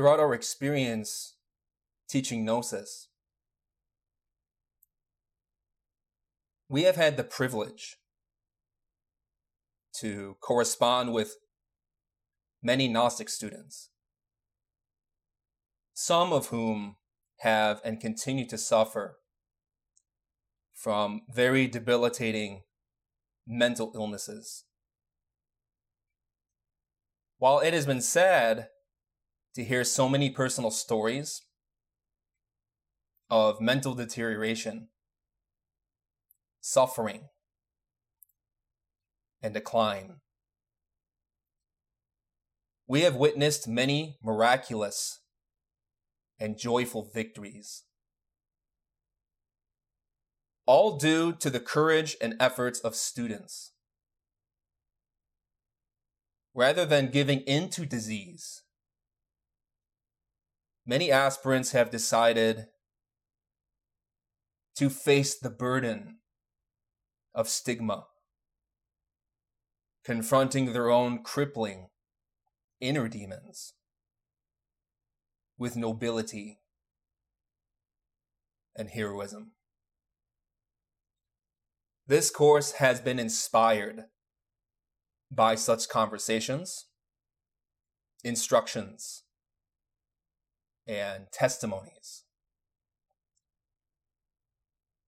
Throughout our experience teaching Gnosis, we have had the privilege to correspond with many Gnostic students, some of whom have and continue to suffer from very debilitating mental illnesses. While it has been said to hear so many personal stories of mental deterioration, suffering, and decline. We have witnessed many miraculous and joyful victories, all due to the courage and efforts of students. Rather than giving in to disease, many aspirants have decided to face the burden of stigma, confronting their own crippling inner demons with nobility and heroism. This course has been inspired by such conversations, instructions, and testimonies.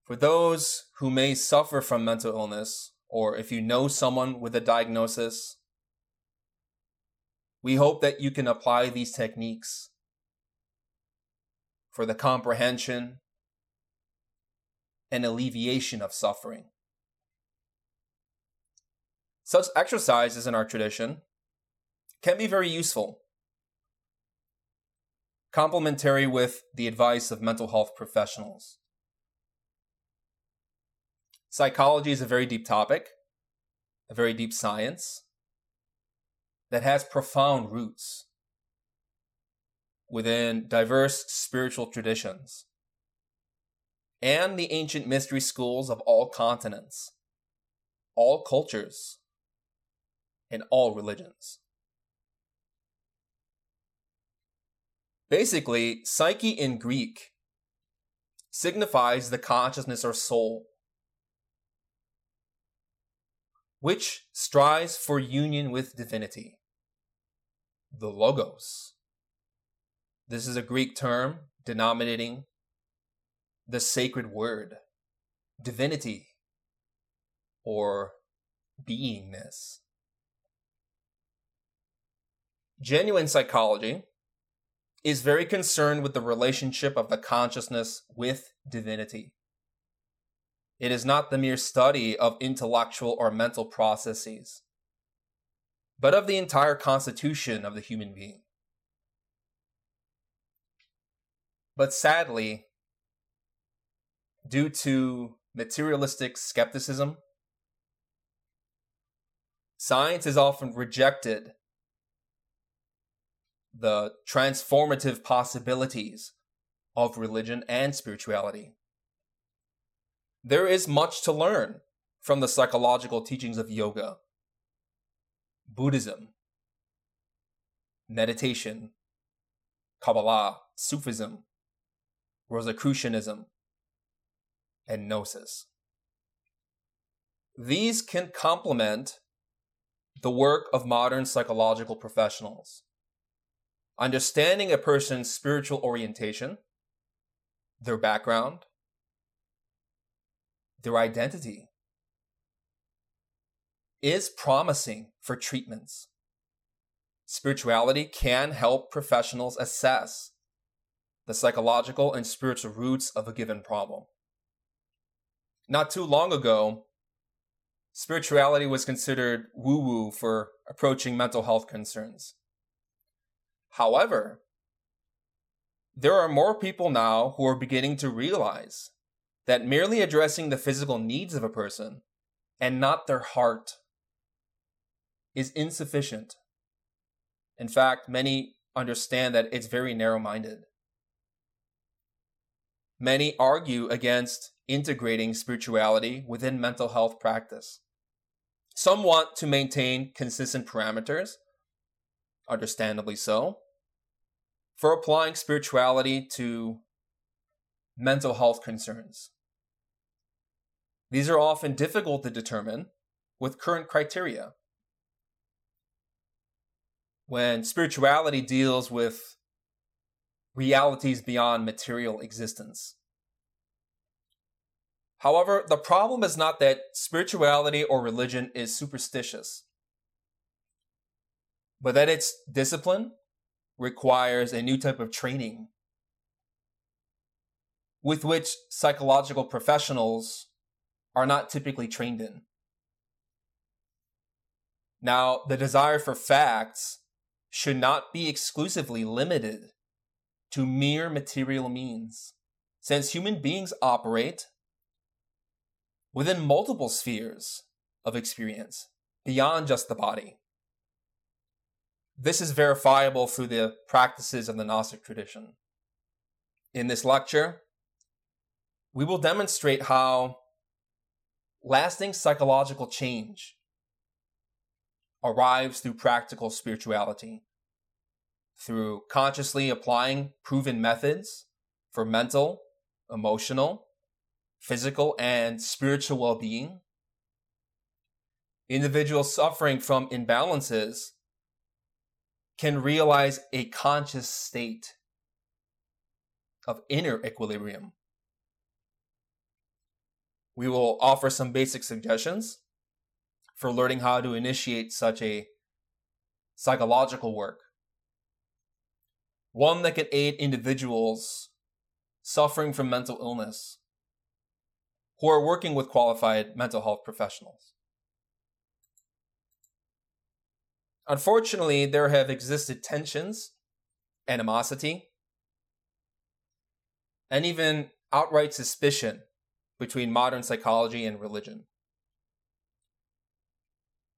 For those who may suffer from mental illness, or if you know someone with a diagnosis, we hope that you can apply these techniques for the comprehension and alleviation of suffering. Such exercises in our tradition can be very useful complementary with the advice of mental health professionals. Psychology is a very deep topic, a very deep science that has profound roots within diverse spiritual traditions and the ancient mystery schools of all continents, all cultures, and all religions. Basically, psyche in Greek signifies the consciousness or soul, which strives for union with divinity, the Logos. This is a Greek term denominating the sacred word, divinity, or beingness. Genuine psychology is very concerned with the relationship of the consciousness with divinity. It is not the mere study of intellectual or mental processes, but of the entire constitution of the human being. But sadly, due to materialistic skepticism, science is often rejected the transformative possibilities of religion and spirituality. There is much to learn from the psychological teachings of yoga, Buddhism, meditation, Kabbalah, Sufism, Rosicrucianism, and Gnosis. These can complement the work of modern psychological professionals. Understanding a person's spiritual orientation, their background, their identity is promising for treatments. Spirituality can help professionals assess the psychological and spiritual roots of a given problem. Not too long ago, spirituality was considered woo woo for approaching mental health concerns. However, there are more people now who are beginning to realize that merely addressing the physical needs of a person and not their heart is insufficient. In fact, many understand that it's very narrow minded. Many argue against integrating spirituality within mental health practice. Some want to maintain consistent parameters, understandably so, for applying spirituality to mental health concerns. These are often difficult to determine with current criteria. When spirituality deals with realities beyond material existence. However, the problem is not that spirituality or religion is superstitious, but that its discipline requires a new type of training with which psychological professionals are not typically trained in. Now, the desire for facts should not be exclusively limited to mere material means, since human beings operate within multiple spheres of experience beyond just the body. This is verifiable through the practices of the Gnostic tradition. In this lecture, we will demonstrate how lasting psychological change arrives through practical spirituality, through consciously applying proven methods for mental, emotional, physical, and spiritual well being. Individuals suffering from imbalances can realize a conscious state of inner equilibrium. We will offer some basic suggestions for learning how to initiate such a psychological work. One that can aid individuals suffering from mental illness who are working with qualified mental health professionals. Unfortunately, there have existed tensions, animosity, and even outright suspicion between modern psychology and religion.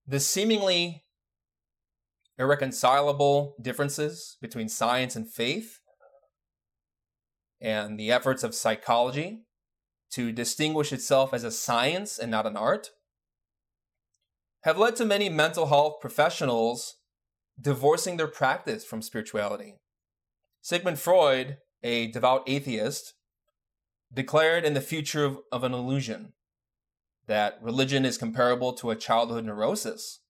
The seemingly irreconcilable differences between science and faith, and the efforts of psychology to distinguish itself as a science and not an art, have led to many mental health professionals divorcing their practice from spirituality. Sigmund Freud, a devout atheist, declared in The Future of, of an Illusion that religion is comparable to a childhood neurosis,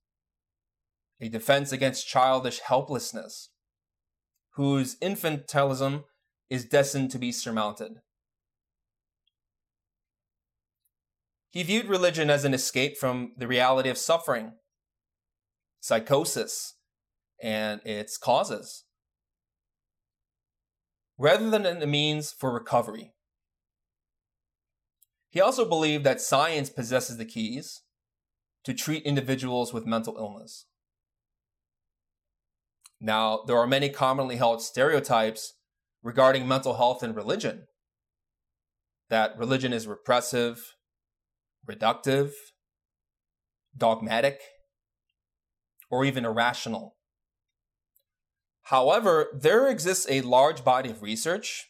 a defense against childish helplessness, whose infantilism is destined to be surmounted. He viewed religion as an escape from the reality of suffering, psychosis, and its causes, rather than a means for recovery. He also believed that science possesses the keys to treat individuals with mental illness. Now, there are many commonly held stereotypes regarding mental health and religion that religion is repressive, reductive, dogmatic, or even irrational. However, there exists a large body of research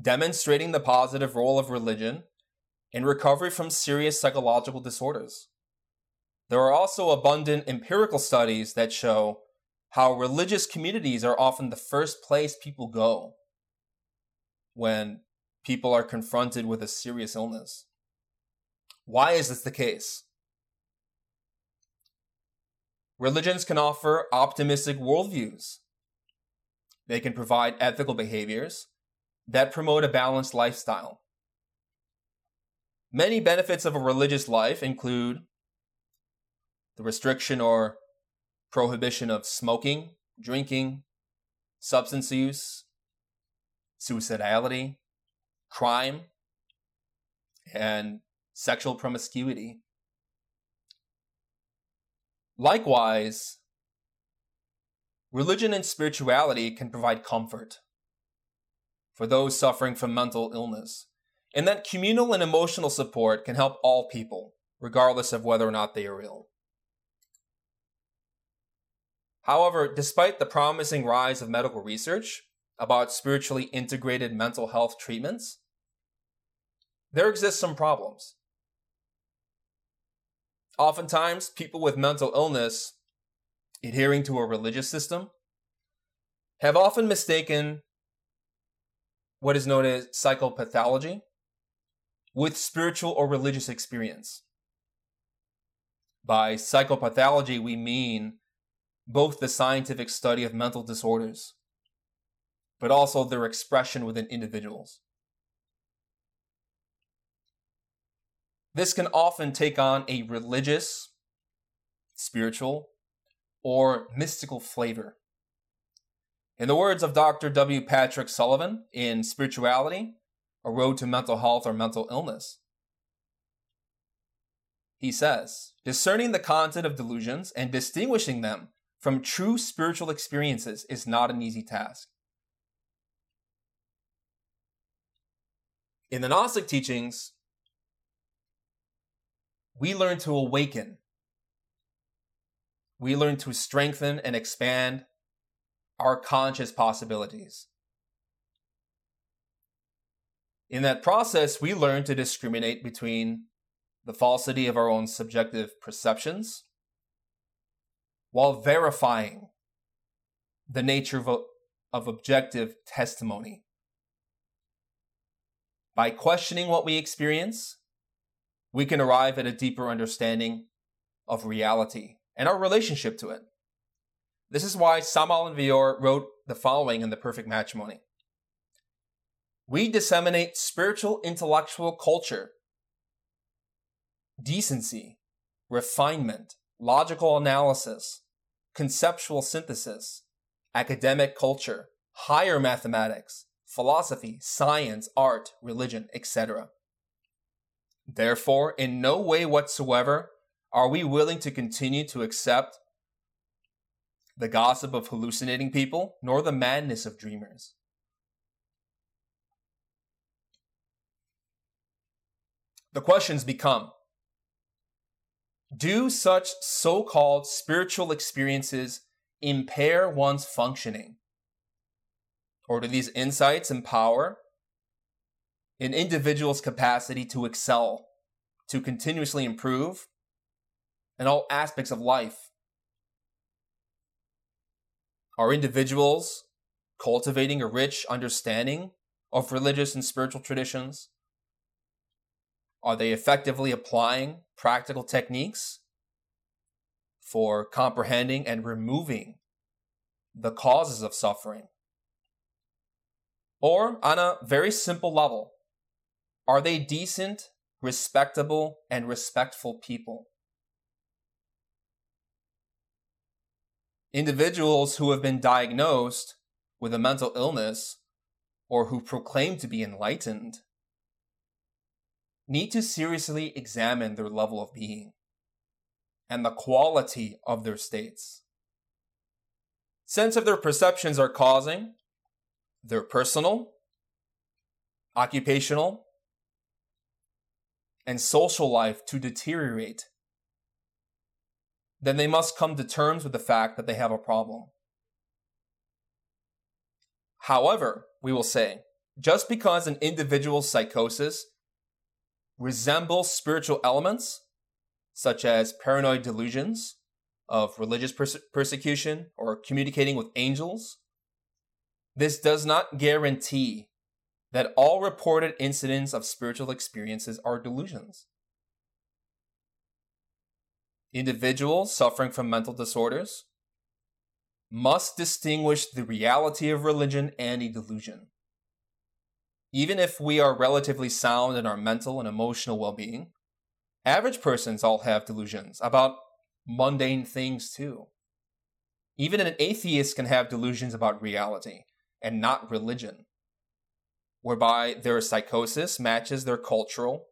demonstrating the positive role of religion in recovery from serious psychological disorders. There are also abundant empirical studies that show how religious communities are often the first place people go when people are confronted with a serious illness. Why is this the case? Religions can offer optimistic worldviews. They can provide ethical behaviors that promote a balanced lifestyle. Many benefits of a religious life include the restriction or prohibition of smoking, drinking, substance use, suicidality, crime, and sexual promiscuity. Likewise, religion and spirituality can provide comfort for those suffering from mental illness, and that communal and emotional support can help all people, regardless of whether or not they are ill. However, despite the promising rise of medical research about spiritually integrated mental health treatments, there exist some problems. Oftentimes, people with mental illness adhering to a religious system have often mistaken what is known as psychopathology with spiritual or religious experience. By psychopathology, we mean both the scientific study of mental disorders, but also their expression within individuals. This can often take on a religious, spiritual, or mystical flavor. In the words of Dr. W. Patrick Sullivan in Spirituality, A Road to Mental Health or Mental Illness, he says, discerning the content of delusions and distinguishing them from true spiritual experiences is not an easy task. In the Gnostic teachings, we learn to awaken. We learn to strengthen and expand our conscious possibilities. In that process, we learn to discriminate between the falsity of our own subjective perceptions while verifying the nature of, of objective testimony. By questioning what we experience, we can arrive at a deeper understanding of reality and our relationship to it. This is why Samael Aun Weor wrote the following in The Perfect Matrimony. We disseminate spiritual intellectual culture, decency, refinement, logical analysis, conceptual synthesis, academic culture, higher mathematics, philosophy, science, art, religion, etc. Therefore, in no way whatsoever are we willing to continue to accept the gossip of hallucinating people, nor the madness of dreamers. The questions become do such so called spiritual experiences impair one's functioning? Or do these insights empower an individual's capacity to excel, to continuously improve in all aspects of life? Are individuals cultivating a rich understanding of religious and spiritual traditions? Are they effectively applying practical techniques for comprehending and removing the causes of suffering? Or, on a very simple level, are they decent, respectable, and respectful people? Individuals who have been diagnosed with a mental illness or who proclaim to be enlightened need to seriously examine their level of being and the quality of their states. Sense of their perceptions are causing their personal, occupational, and social life to deteriorate, then they must come to terms with the fact that they have a problem. However, we will say, just because an individual's psychosis resembles spiritual elements, such as paranoid delusions of religious perse- persecution or communicating with angels, this does not guarantee that all reported incidents of spiritual experiences are delusions. Individuals suffering from mental disorders must distinguish the reality of religion and a delusion. Even if we are relatively sound in our mental and emotional well being, average persons all have delusions about mundane things too. Even an atheist can have delusions about reality and not religion, whereby their psychosis matches their cultural,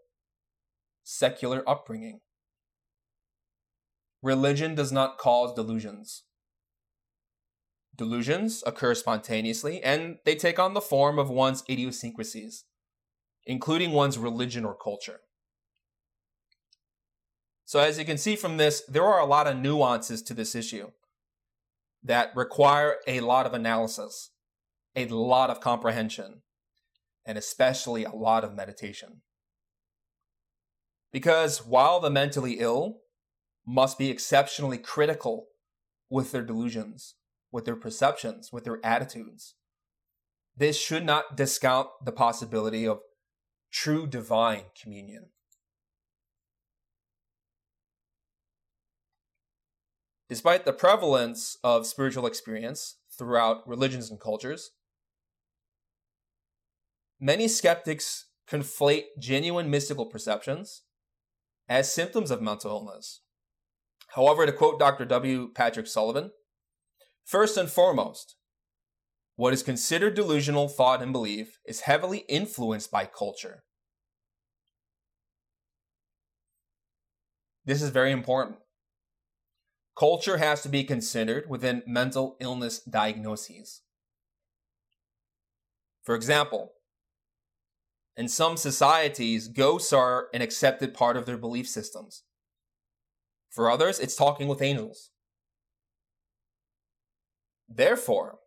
secular upbringing. Religion does not cause delusions. Delusions occur spontaneously, and they take on the form of one's idiosyncrasies, including one's religion or culture. So, as you can see from this, there are a lot of nuances to this issue that require a lot of analysis, a lot of comprehension, and especially a lot of meditation. Because while the mentally ill must be exceptionally critical with their delusions, with their perceptions, with their attitudes. This should not discount the possibility of true divine communion. Despite the prevalence of spiritual experience throughout religions and cultures, many skeptics conflate genuine mystical perceptions as symptoms of mental illness. However, to quote Dr. W. Patrick Sullivan, First and foremost, what is considered delusional thought and belief is heavily influenced by culture. This is very important. Culture has to be considered within mental illness diagnoses. For example, in some societies, ghosts are an accepted part of their belief systems. For others, it's talking with angels. Therefore,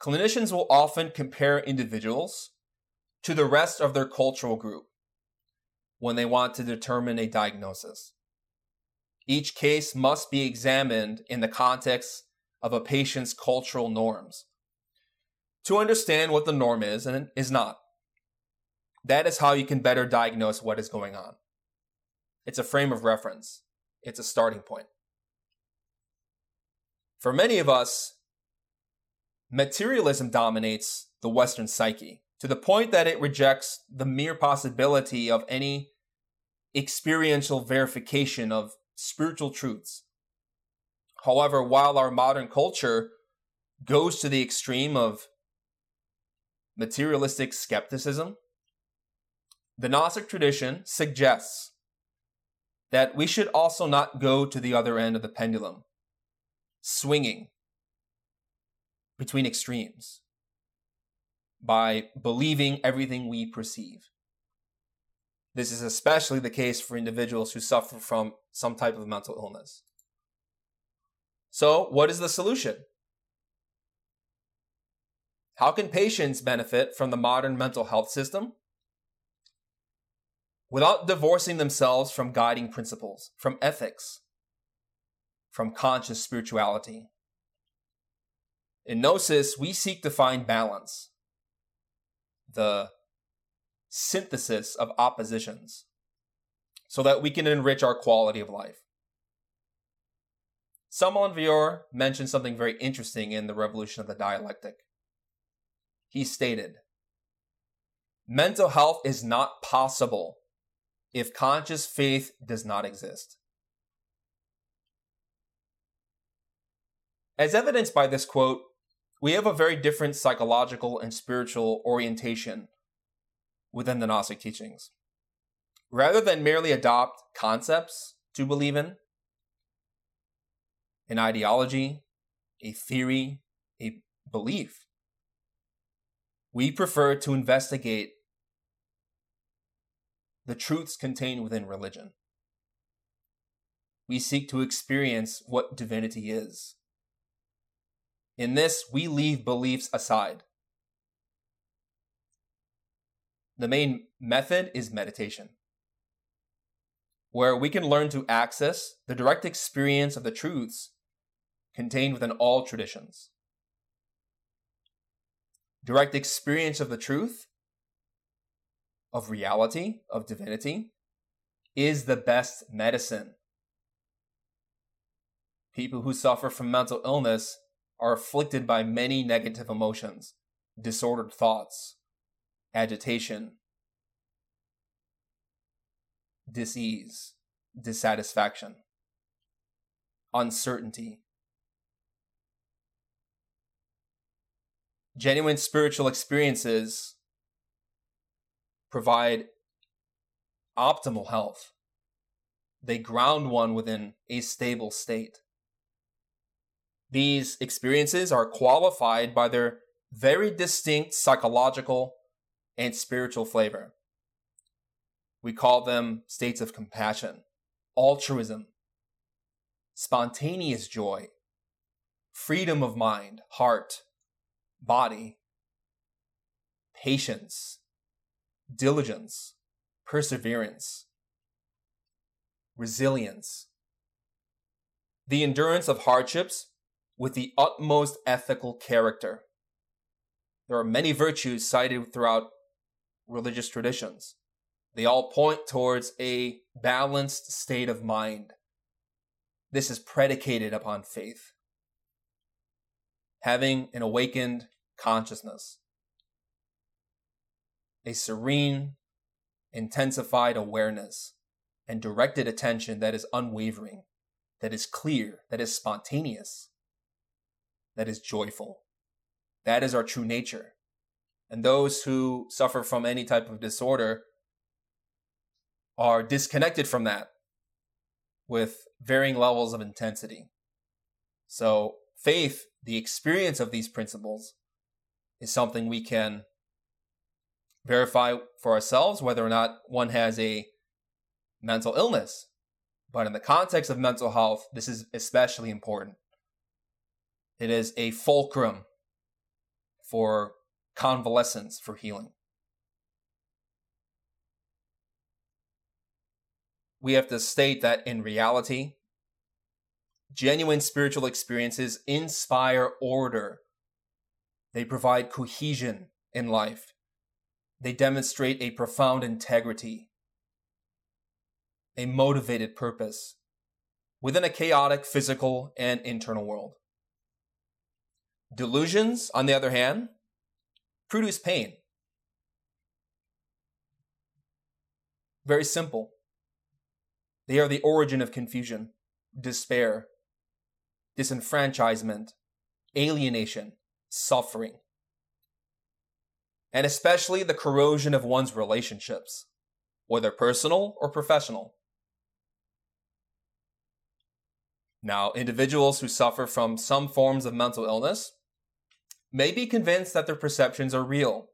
clinicians will often compare individuals to the rest of their cultural group when they want to determine a diagnosis. Each case must be examined in the context of a patient's cultural norms to understand what the norm is and is not. That is how you can better diagnose what is going on. It's a frame of reference, it's a starting point. For many of us, materialism dominates the Western psyche to the point that it rejects the mere possibility of any experiential verification of spiritual truths. However, while our modern culture goes to the extreme of materialistic skepticism, the Gnostic tradition suggests that we should also not go to the other end of the pendulum swinging between extremes by believing everything we perceive. This is especially the case for individuals who suffer from some type of mental illness. So, what is the solution? How can patients benefit from the modern mental health system? Without divorcing themselves from guiding principles, from ethics, from conscious spirituality. In Gnosis, we seek to find balance, the synthesis of oppositions, so that we can enrich our quality of life. Samael Aun Weor mentioned something very interesting in The Revolution of the Dialectic. He stated, Mental health is not possible if conscious faith does not exist. As evidenced by this quote, we have a very different psychological and spiritual orientation within the Gnostic teachings. Rather than merely adopt concepts to believe in, an ideology, a theory, a belief, we prefer to investigate the truths contained within religion. We seek to experience what divinity is In this, we leave beliefs aside. The main method is meditation, where we can learn to access the direct experience of the truths contained within all traditions. Direct experience of the truth, of reality, of divinity, is the best medicine. People who suffer from mental illness are afflicted by many negative emotions, disordered thoughts, agitation, disease, dissatisfaction, uncertainty. Genuine spiritual experiences provide optimal health. They ground one within a stable state. These experiences are qualified by their very distinct psychological and spiritual flavor. We call them states of compassion, altruism, spontaneous joy, freedom of mind, heart, body, patience, diligence, perseverance, resilience, the endurance of hardships with the utmost ethical character. There are many virtues cited throughout religious traditions. They all point towards a balanced state of mind. This is predicated upon faith. Having an awakened consciousness, a serene, intensified awareness, and directed attention that is unwavering, that is clear, that is spontaneous, that is joyful. That is our true nature. And those who suffer from any type of disorder are disconnected from that with varying levels of intensity. So, faith, the experience of these principles, is something we can verify for ourselves whether or not one has a mental illness. But in the context of mental health, this is especially important. It is a fulcrum for convalescence, for healing. We have to state that in reality, genuine spiritual experiences inspire order. They provide cohesion in life. They demonstrate a profound integrity, a motivated purpose within a chaotic physical and internal world. Delusions, on the other hand, produce pain. Very simple. They are the origin of confusion, despair, disenfranchisement, alienation, suffering, and especially the corrosion of one's relationships, whether personal or professional. Now, individuals who suffer from some forms of mental illness may be convinced that their perceptions are real.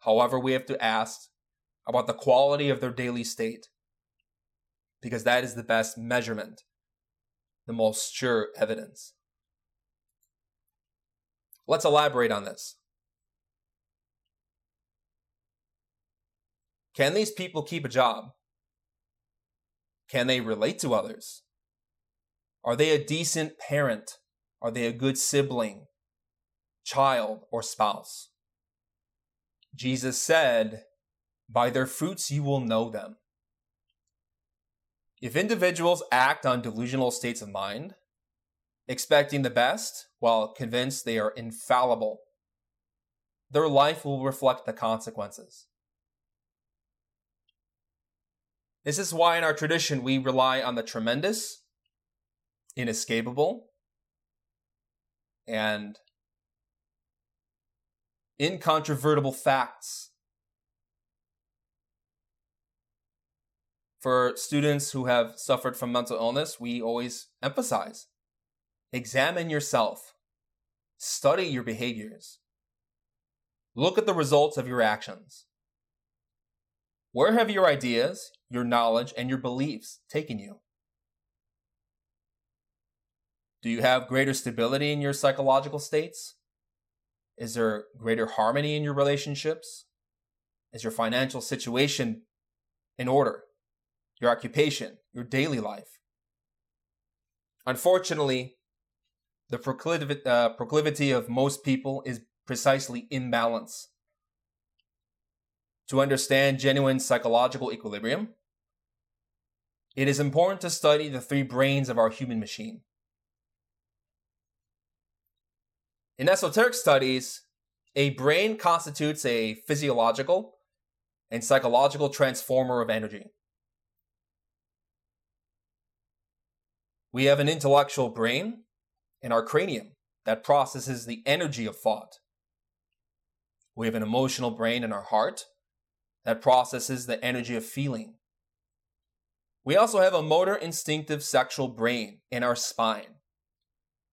However, we have to ask about the quality of their daily state, because that is the best measurement, the most sure evidence. Let's elaborate on this. Can these people keep a job? Can they relate to others? Are they a decent parent? Are they a good sibling? child, or spouse. Jesus said, By their fruits you will know them. If individuals act on delusional states of mind, expecting the best while convinced they are infallible, their life will reflect the consequences. This is why in our tradition we rely on the tremendous, inescapable, and incontrovertible facts. For students who have suffered from mental illness, we always emphasize examine yourself, study your behaviors, look at the results of your actions. Where have your ideas, your knowledge, and your beliefs taken you? Do you have greater stability in your psychological states? Is there greater harmony in your relationships? Is your financial situation in order? Your occupation, your daily life? Unfortunately, the proclivity, uh, proclivity of most people is precisely imbalance. To understand genuine psychological equilibrium, it is important to study the three brains of our human machine. In esoteric studies, a brain constitutes a physiological and psychological transformer of energy. We have an intellectual brain in our cranium that processes the energy of thought. We have an emotional brain in our heart that processes the energy of feeling. We also have a motor instinctive sexual brain in our spine,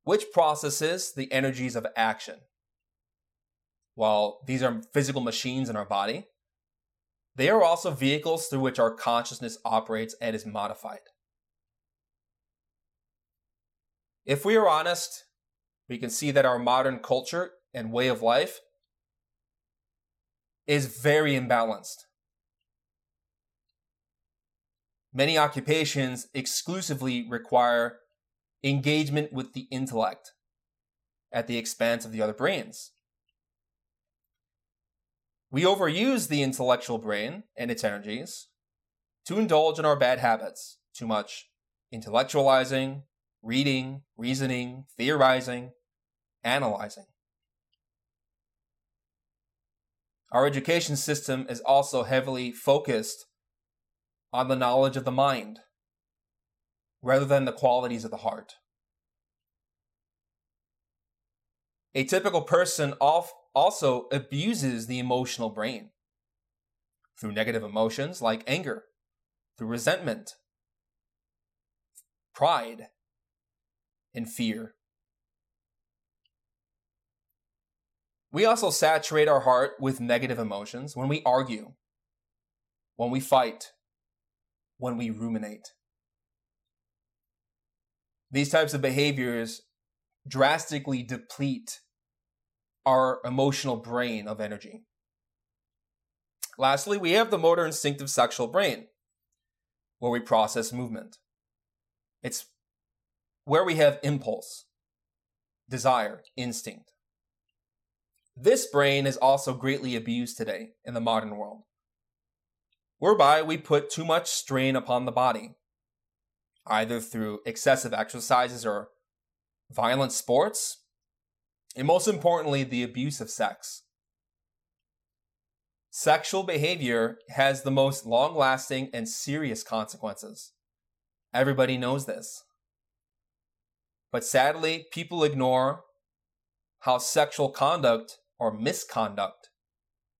which processes the energies of action. While these are physical machines in our body, they are also vehicles through which our consciousness operates and is modified. If we are honest, we can see that our modern culture and way of life is very imbalanced. Many occupations exclusively require engagement with the intellect at the expense of the other brains. We overuse the intellectual brain and its energies to indulge in our bad habits, too much intellectualizing, reading, reasoning, theorizing, analyzing. Our education system is also heavily focused on the knowledge of the mind rather than the qualities of the heart. A typical person also abuses the emotional brain through negative emotions like anger, through resentment, pride, and fear. We also saturate our heart with negative emotions when we argue, when we fight, when we ruminate. These types of behaviors drastically deplete our emotional brain of energy. Lastly, we have the motor instinctive sexual brain, where we process movement. It's where we have impulse, desire, instinct. This brain is also greatly abused today in the modern world whereby we put too much strain upon the body, either through excessive exercises or violent sports, and most importantly, the abuse of sex. Sexual behavior has the most long lasting and serious consequences. Everybody knows this. But sadly, people ignore how sexual conduct or misconduct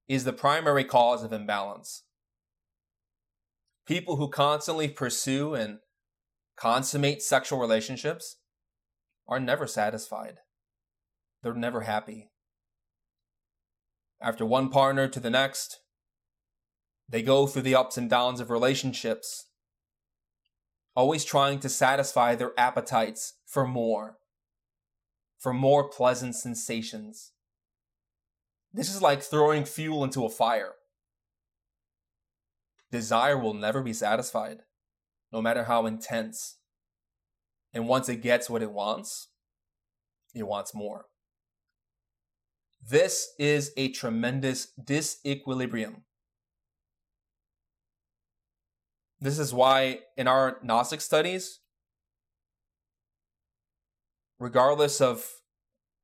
is the primary cause of imbalance people who constantly pursue and consummate sexual relationships are never satisfied. They're never happy. After one partner to the next, they go through the ups and downs of relationships, always trying to satisfy their appetites for more, for more pleasant sensations. This is like throwing fuel into a fire desire will never be satisfied, no matter how intense. And once it gets what it wants, it wants more. This is a tremendous disequilibrium. This is why in our Gnostic studies, regardless of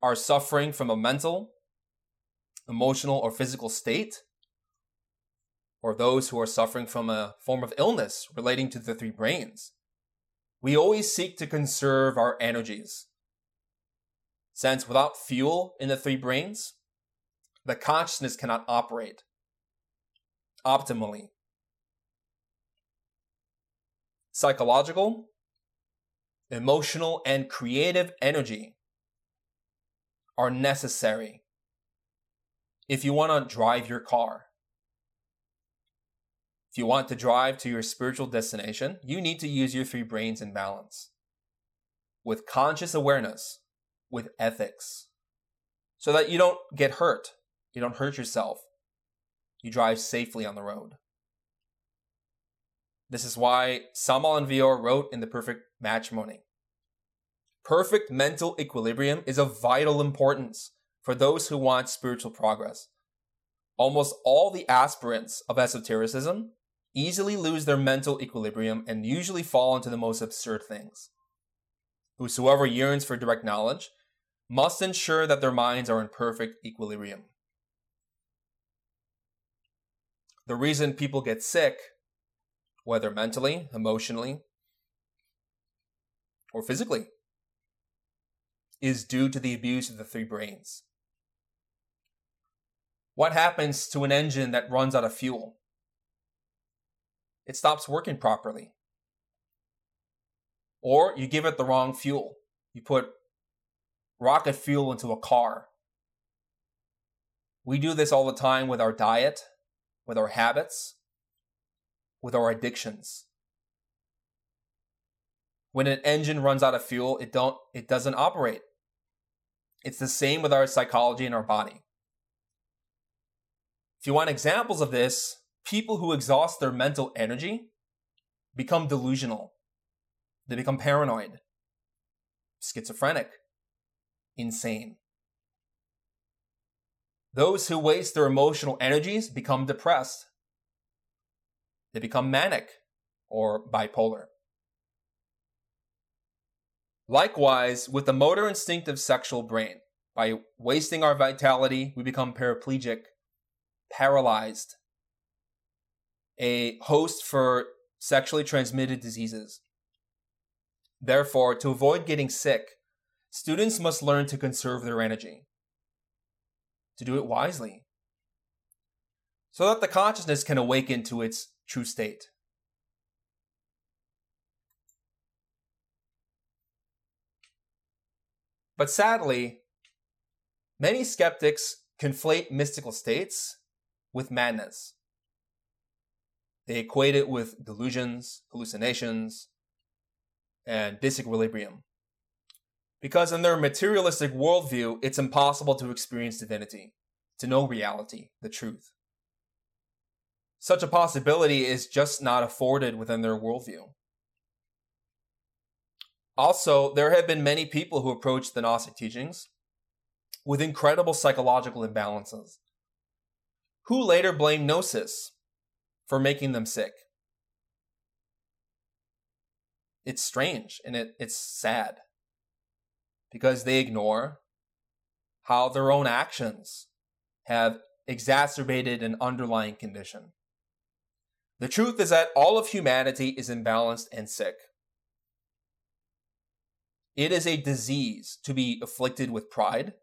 our suffering from a mental, emotional, or physical state, or those who are suffering from a form of illness relating to the three brains. We always seek to conserve our energies. Since without fuel in the three brains, the consciousness cannot operate optimally. Psychological, emotional, and creative energy are necessary if you want to drive your car. If you want to drive to your spiritual destination, you need to use your three brains in balance. with conscious awareness, with ethics, so that you don't get hurt, you don't hurt yourself, you drive safely on the road. This is why Samael Aun wrote in The Perfect Matrimony. Perfect mental equilibrium is of vital importance for those who want spiritual progress. Almost all the aspirants of esotericism easily lose their mental equilibrium and usually fall into the most absurd things. Whosoever yearns for direct knowledge must ensure that their minds are in perfect equilibrium. The reason people get sick, whether mentally, emotionally, or physically, is due to the abuse of the three brains. What happens to an engine that runs out of fuel? It stops working properly. Or you give it the wrong fuel. You put rocket fuel into a car. We do this all the time with our diet, with our habits, with our addictions. When an engine runs out of fuel, it don't it doesn't operate. It's the same with our psychology and our body. If you want examples of this, people who exhaust their mental energy become delusional. They become paranoid, schizophrenic, insane. Those who waste their emotional energies become depressed. They become manic or bipolar. Likewise, with the motor instinctive sexual brain, by wasting our vitality, we become paraplegic, paralyzed, a host for sexually transmitted diseases. Therefore, to avoid getting sick, students must learn to conserve their energy, to do it wisely, so that the consciousness can awaken to its true state. But sadly, many skeptics conflate mystical states with madness. They equate it with delusions, hallucinations, and disequilibrium. Because in their materialistic worldview, it's impossible to experience divinity, to know reality, the truth. Such a possibility is just not afforded within their worldview. Also, there have been many people who approach the Gnostic teachings with incredible psychological imbalances, who later blamed Gnosis for making them sick. It's strange and it, it's sad because they ignore how their own actions have exacerbated an underlying condition. The truth is that all of humanity is imbalanced and sick. It is a disease to be afflicted with pride,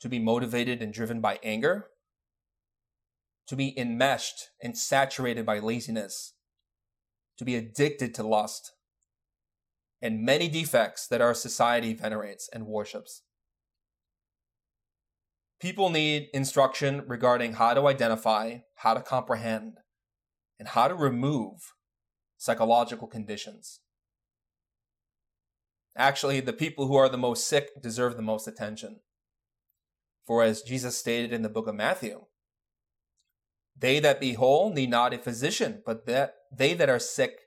to be motivated and driven by anger, to be enmeshed and saturated by laziness, to be addicted to lust, and many defects that our society venerates and worships. People need instruction regarding how to identify, how to comprehend, and how to remove psychological conditions. Actually, the people who are the most sick deserve the most attention. For as Jesus stated in the book of Matthew, they that be whole need not a physician, but that they that are sick.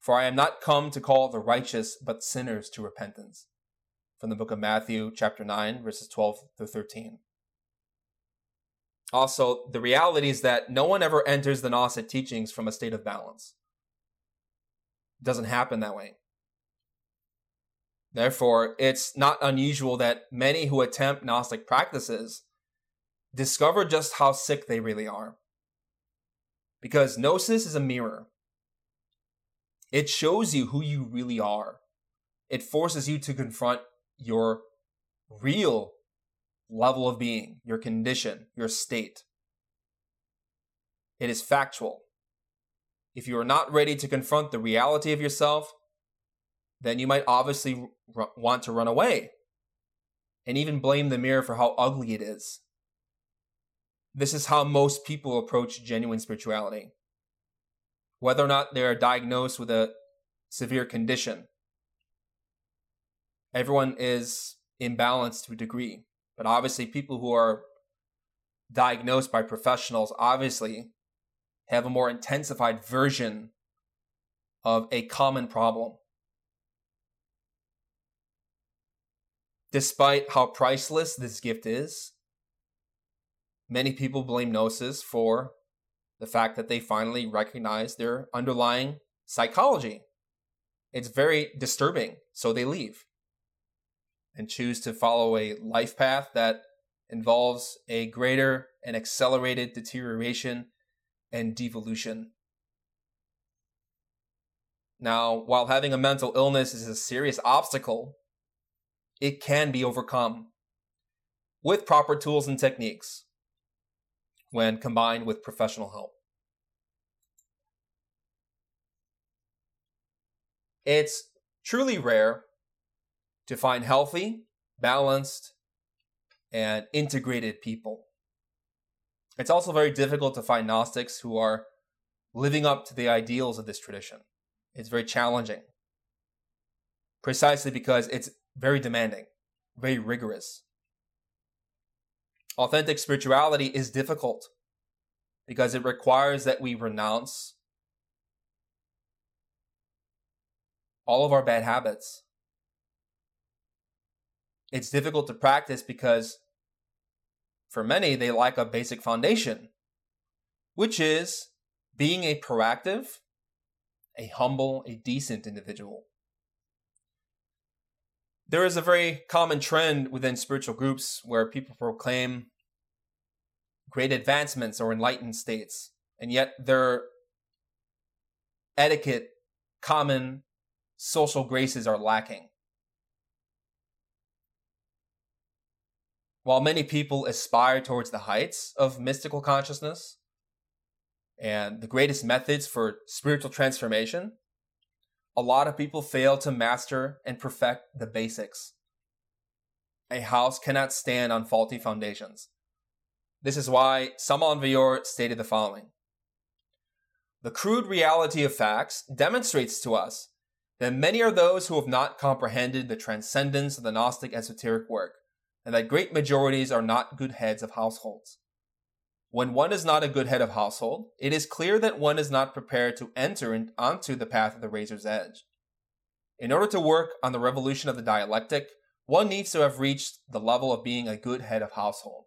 For I am not come to call the righteous, but sinners to repentance. From the book of Matthew, chapter 9, verses 12 through 13. Also, the reality is that no one ever enters the Gnostic teachings from a state of balance. It doesn't happen that way. Therefore, it's not unusual that many who attempt Gnostic practices discover just how sick they really are. Because Gnosis is a mirror, it shows you who you really are, it forces you to confront your real level of being, your condition, your state. It is factual. If you are not ready to confront the reality of yourself, then you might obviously r- want to run away and even blame the mirror for how ugly it is. This is how most people approach genuine spirituality. Whether or not they are diagnosed with a severe condition, everyone is imbalanced to a degree. But obviously, people who are diagnosed by professionals obviously have a more intensified version of a common problem. Despite how priceless this gift is, many people blame Gnosis for the fact that they finally recognize their underlying psychology. It's very disturbing, so they leave and choose to follow a life path that involves a greater and accelerated deterioration and devolution. Now, while having a mental illness is a serious obstacle, it can be overcome with proper tools and techniques when combined with professional help. It's truly rare to find healthy, balanced, and integrated people. It's also very difficult to find Gnostics who are living up to the ideals of this tradition. It's very challenging, precisely because it's very demanding, very rigorous. Authentic spirituality is difficult because it requires that we renounce all of our bad habits. It's difficult to practice because for many, they lack a basic foundation, which is being a proactive, a humble, a decent individual. There is a very common trend within spiritual groups where people proclaim great advancements or enlightened states, and yet their etiquette, common social graces are lacking. While many people aspire towards the heights of mystical consciousness and the greatest methods for spiritual transformation, a lot of people fail to master and perfect the basics. A house cannot stand on faulty foundations. This is why Samael Aun Weor stated the following The crude reality of facts demonstrates to us that many are those who have not comprehended the transcendence of the Gnostic esoteric work, and that great majorities are not good heads of households. When one is not a good head of household, it is clear that one is not prepared to enter in, onto the path of the razor's edge. In order to work on the revolution of the dialectic, one needs to have reached the level of being a good head of household.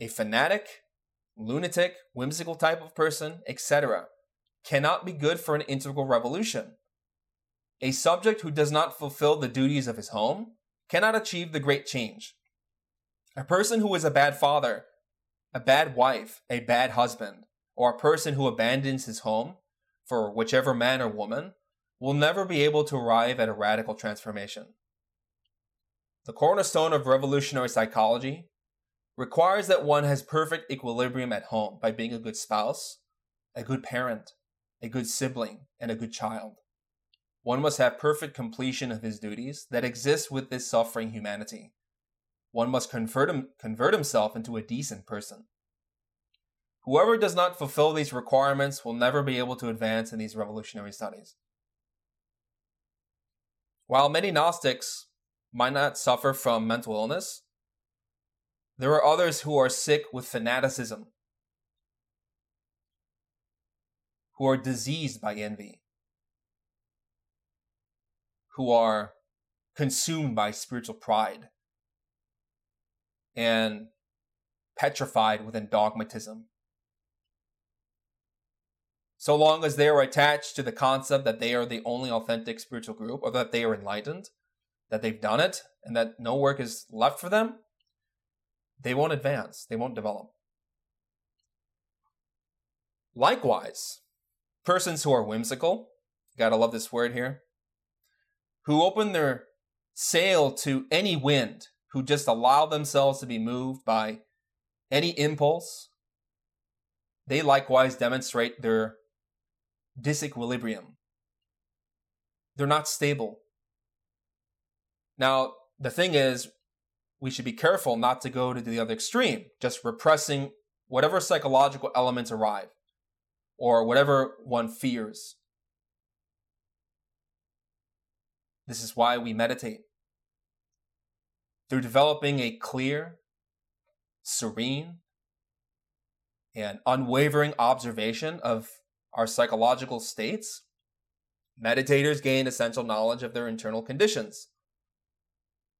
A fanatic, lunatic, whimsical type of person, etc., cannot be good for an integral revolution. A subject who does not fulfill the duties of his home cannot achieve the great change. A person who is a bad father, a bad wife, a bad husband, or a person who abandons his home for whichever man or woman will never be able to arrive at a radical transformation. The cornerstone of revolutionary psychology requires that one has perfect equilibrium at home by being a good spouse, a good parent, a good sibling, and a good child. One must have perfect completion of his duties that exist with this suffering humanity. One must convert, him, convert himself into a decent person. Whoever does not fulfill these requirements will never be able to advance in these revolutionary studies. While many Gnostics might not suffer from mental illness, there are others who are sick with fanaticism, who are diseased by envy, who are consumed by spiritual pride and petrified within dogmatism. So long as they are attached to the concept that they are the only authentic spiritual group or that they are enlightened, that they've done it, and that no work is left for them, they won't advance, they won't develop. Likewise, persons who are whimsical, gotta love this word here, who open their sail to any wind, who just allow themselves to be moved by any impulse, they likewise demonstrate their disequilibrium. They're not stable. Now, the thing is, we should be careful not to go to the other extreme, just repressing whatever psychological elements arrive or whatever one fears. This is why we meditate. Through developing a clear, serene, and unwavering observation of our psychological states, meditators gain essential knowledge of their internal conditions.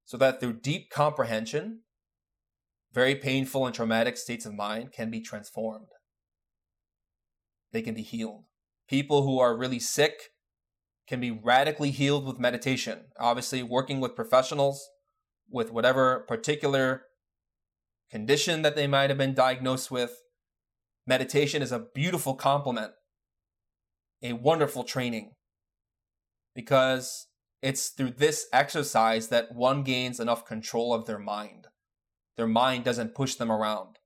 So that through deep comprehension, very painful and traumatic states of mind can be transformed. They can be healed. People who are really sick can be radically healed with meditation. Obviously, working with professionals with whatever particular condition that they might have been diagnosed with, meditation is a beautiful complement, a wonderful training, because it's through this exercise that one gains enough control of their mind. Their mind doesn't push them around.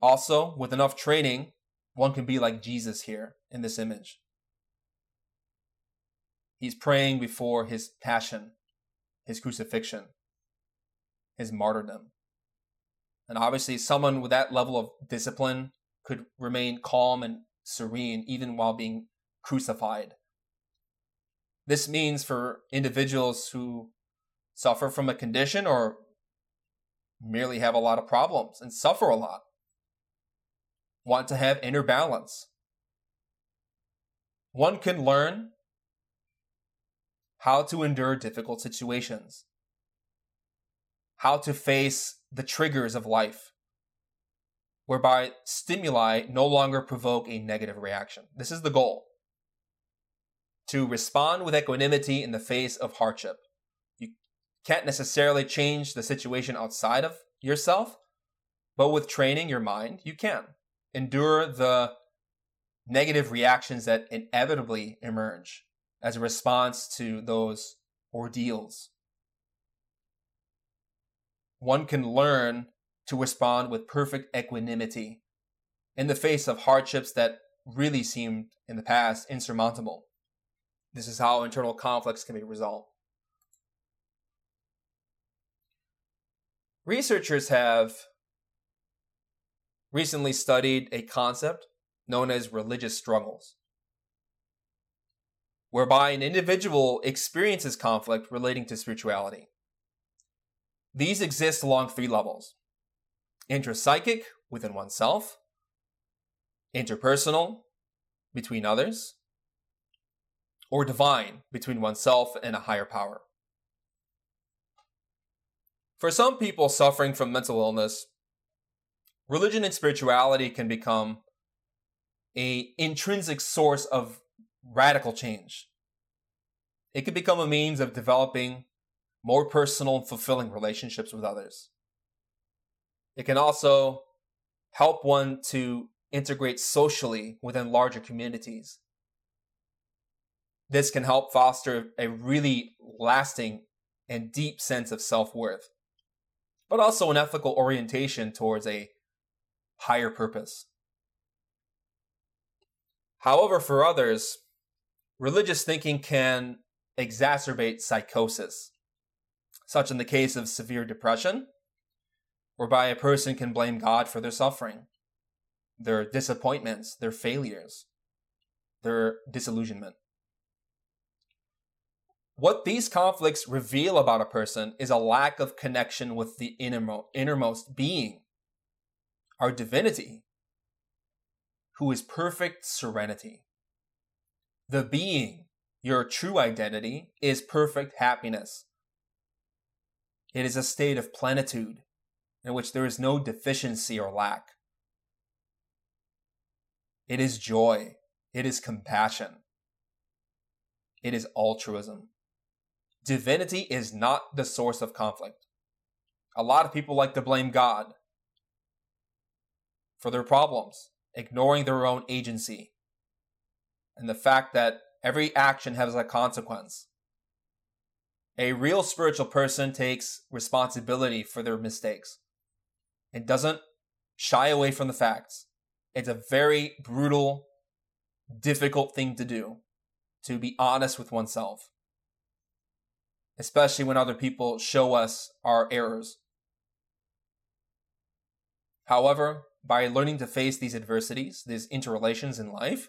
Also, with enough training, one can be like Jesus here in this image. He's praying before his passion, his crucifixion, his martyrdom. And obviously, someone with that level of discipline could remain calm and serene even while being crucified. This means for individuals who suffer from a condition or merely have a lot of problems and suffer a lot want to have inner balance. One can learn how to endure difficult situations, how to face the triggers of life, whereby stimuli no longer provoke a negative reaction. This is the goal to respond with equanimity in the face of hardship. You can't necessarily change the situation outside of yourself, but with training your mind, you can endure the negative reactions that inevitably emerge as a response to those ordeals. One can learn to respond with perfect equanimity in the face of hardships that really seemed in the past insurmountable. This is how internal conflicts can be resolved. Researchers have recently studied a concept known as religious struggles, whereby an individual experiences conflict relating to spirituality. These exist along three levels intrapsychic within oneself, interpersonal between others, or divine between oneself and a higher power. For some people suffering from mental illness, religion and spirituality can become a intrinsic source of radical change. It can become a means of developing more personal and fulfilling relationships with others. It can also help one to integrate socially within larger communities. This can help foster a really lasting and deep sense of self worth, but also an ethical orientation towards a higher purpose. However, for others, religious thinking can exacerbate psychosis, such in the case of severe depression, whereby a person can blame God for their suffering, their disappointments, their failures, their disillusionment. What these conflicts reveal about a person is a lack of connection with the innermost being our divinity, who is perfect serenity. The being, your true identity, is perfect happiness. It is a state of plenitude in which there is no deficiency or lack. It is joy. It is compassion. It is altruism. Divinity is not the source of conflict. A lot of people like to blame God for their problems, ignoring their own agency, and the fact that every action has a consequence. A real spiritual person takes responsibility for their mistakes and doesn't shy away from the facts. It's a very brutal, difficult thing to do to be honest with oneself, especially when other people show us our errors. However, by learning to face these adversities, these interrelations in life,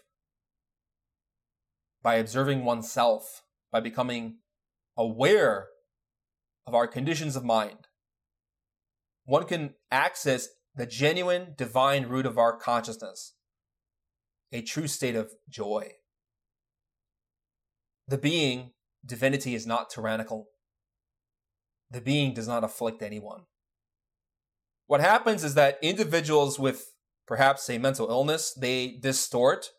by observing oneself, by becoming aware of our conditions of mind, one can access the genuine divine root of our consciousness, a true state of joy. The being, divinity, is not tyrannical. The being does not afflict anyone. What happens is that individuals with perhaps a mental illness, they distort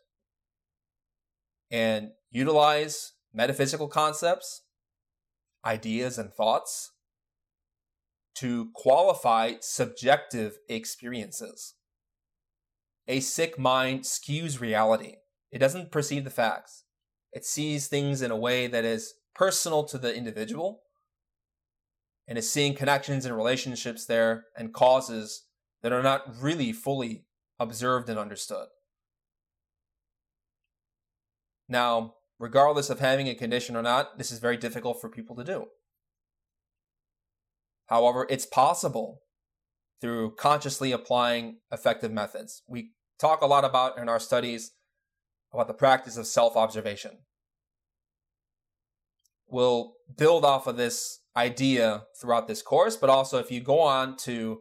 and utilize metaphysical concepts, ideas, and thoughts to qualify subjective experiences. A sick mind skews reality. It doesn't perceive the facts. It sees things in a way that is personal to the individual and is seeing connections and relationships there and causes that are not really fully observed and understood. Now, regardless of having a condition or not, this is very difficult for people to do. However, it's possible through consciously applying effective methods. We talk a lot about in our studies about the practice of self observation. We'll build off of this idea throughout this course, but also if you go on to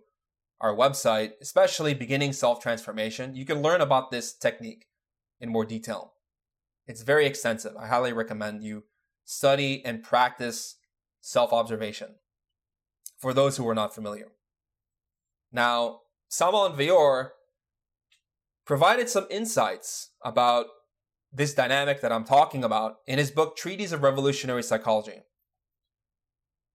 our website, especially beginning self transformation, you can learn about this technique in more detail. It's very extensive. I highly recommend you study and practice self observation for those who are not familiar. Now, Samael Aun Weor provided some insights about this dynamic that I'm talking about in his book Treatise of Revolutionary Psychology.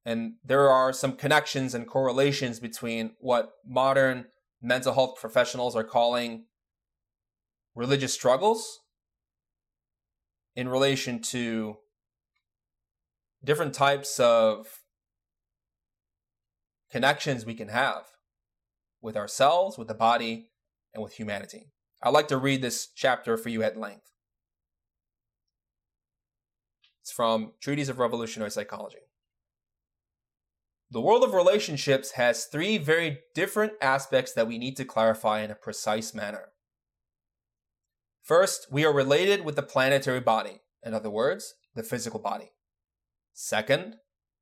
And there are some connections and correlations between what modern mental health professionals are calling religious struggles in relation to different types of connections we can have with ourselves, with the body, and with humanity. I'd like to read this chapter for you at length. It's from Treatise of Revolutionary Psychology. The world of relationships has three very different aspects that we need to clarify in a precise manner. First, we are related with the planetary body, in other words, the physical body. Second,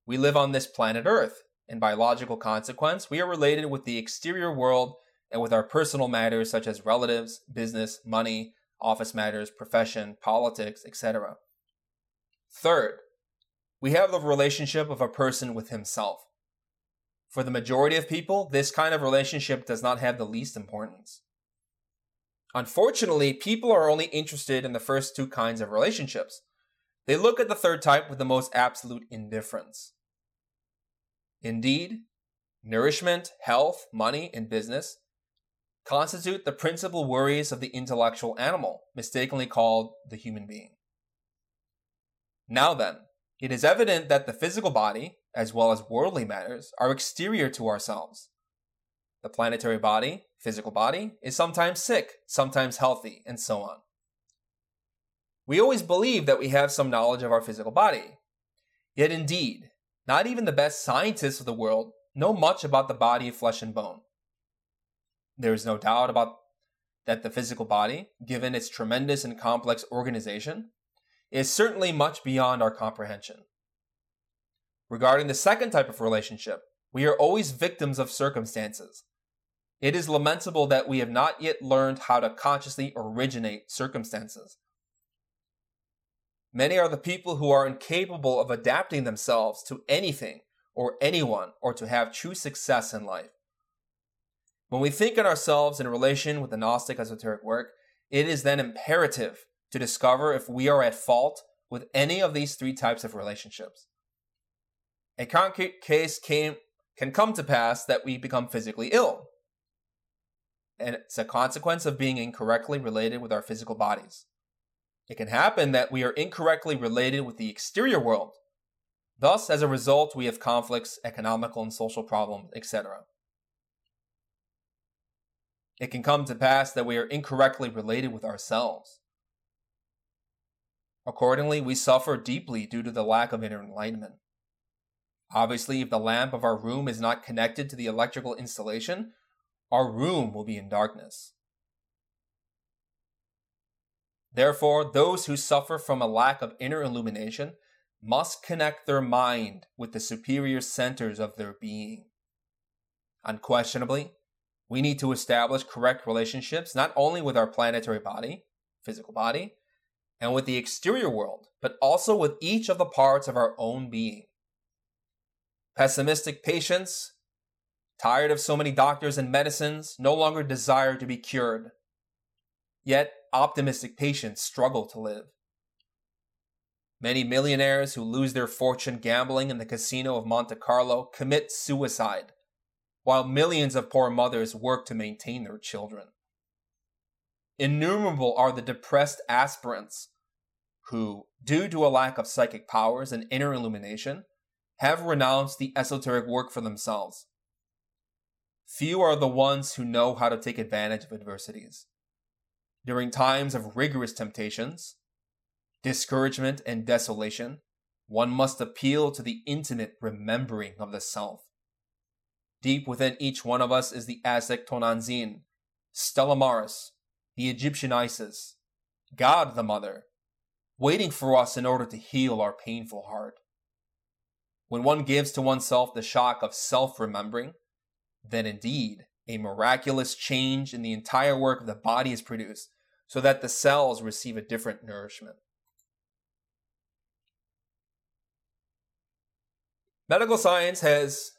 we live on this planet Earth, and by logical consequence, we are related with the exterior world and with our personal matters such as relatives, business, money, office matters, profession, politics, etc. Third, we have the relationship of a person with himself. For the majority of people, this kind of relationship does not have the least importance. Unfortunately, people are only interested in the first two kinds of relationships. They look at the third type with the most absolute indifference. Indeed, nourishment, health, money, and business constitute the principal worries of the intellectual animal, mistakenly called the human being. Now then, it is evident that the physical body, as well as worldly matters, are exterior to ourselves. The planetary body, physical body, is sometimes sick, sometimes healthy, and so on. We always believe that we have some knowledge of our physical body. Yet indeed, not even the best scientists of the world know much about the body of flesh and bone. There is no doubt about that the physical body, given its tremendous and complex organization, is certainly much beyond our comprehension. Regarding the second type of relationship, we are always victims of circumstances. It is lamentable that we have not yet learned how to consciously originate circumstances. Many are the people who are incapable of adapting themselves to anything or anyone or to have true success in life. When we think of ourselves in relation with the Gnostic esoteric work, it is then imperative to discover if we are at fault with any of these three types of relationships. A concrete case came, can come to pass that we become physically ill. And it's a consequence of being incorrectly related with our physical bodies. It can happen that we are incorrectly related with the exterior world. Thus, as a result, we have conflicts, economical and social problems, etc. It can come to pass that we are incorrectly related with ourselves. Accordingly, we suffer deeply due to the lack of inner enlightenment. Obviously, if the lamp of our room is not connected to the electrical installation, our room will be in darkness. Therefore, those who suffer from a lack of inner illumination must connect their mind with the superior centers of their being. Unquestionably, we need to establish correct relationships not only with our planetary body, physical body, and with the exterior world, but also with each of the parts of our own being. Pessimistic patients, tired of so many doctors and medicines, no longer desire to be cured. Yet, optimistic patients struggle to live. Many millionaires who lose their fortune gambling in the casino of Monte Carlo commit suicide, while millions of poor mothers work to maintain their children. Innumerable are the depressed aspirants who, due to a lack of psychic powers and inner illumination, have renounced the esoteric work for themselves. Few are the ones who know how to take advantage of adversities. During times of rigorous temptations, discouragement, and desolation, one must appeal to the intimate remembering of the self. Deep within each one of us is the Aztec Tonantzin, Stella Maris, the Egyptian Isis, God the Mother, waiting for us in order to heal our painful heart. When one gives to oneself the shock of self remembering, then indeed a miraculous change in the entire work of the body is produced so that the cells receive a different nourishment. Medical science has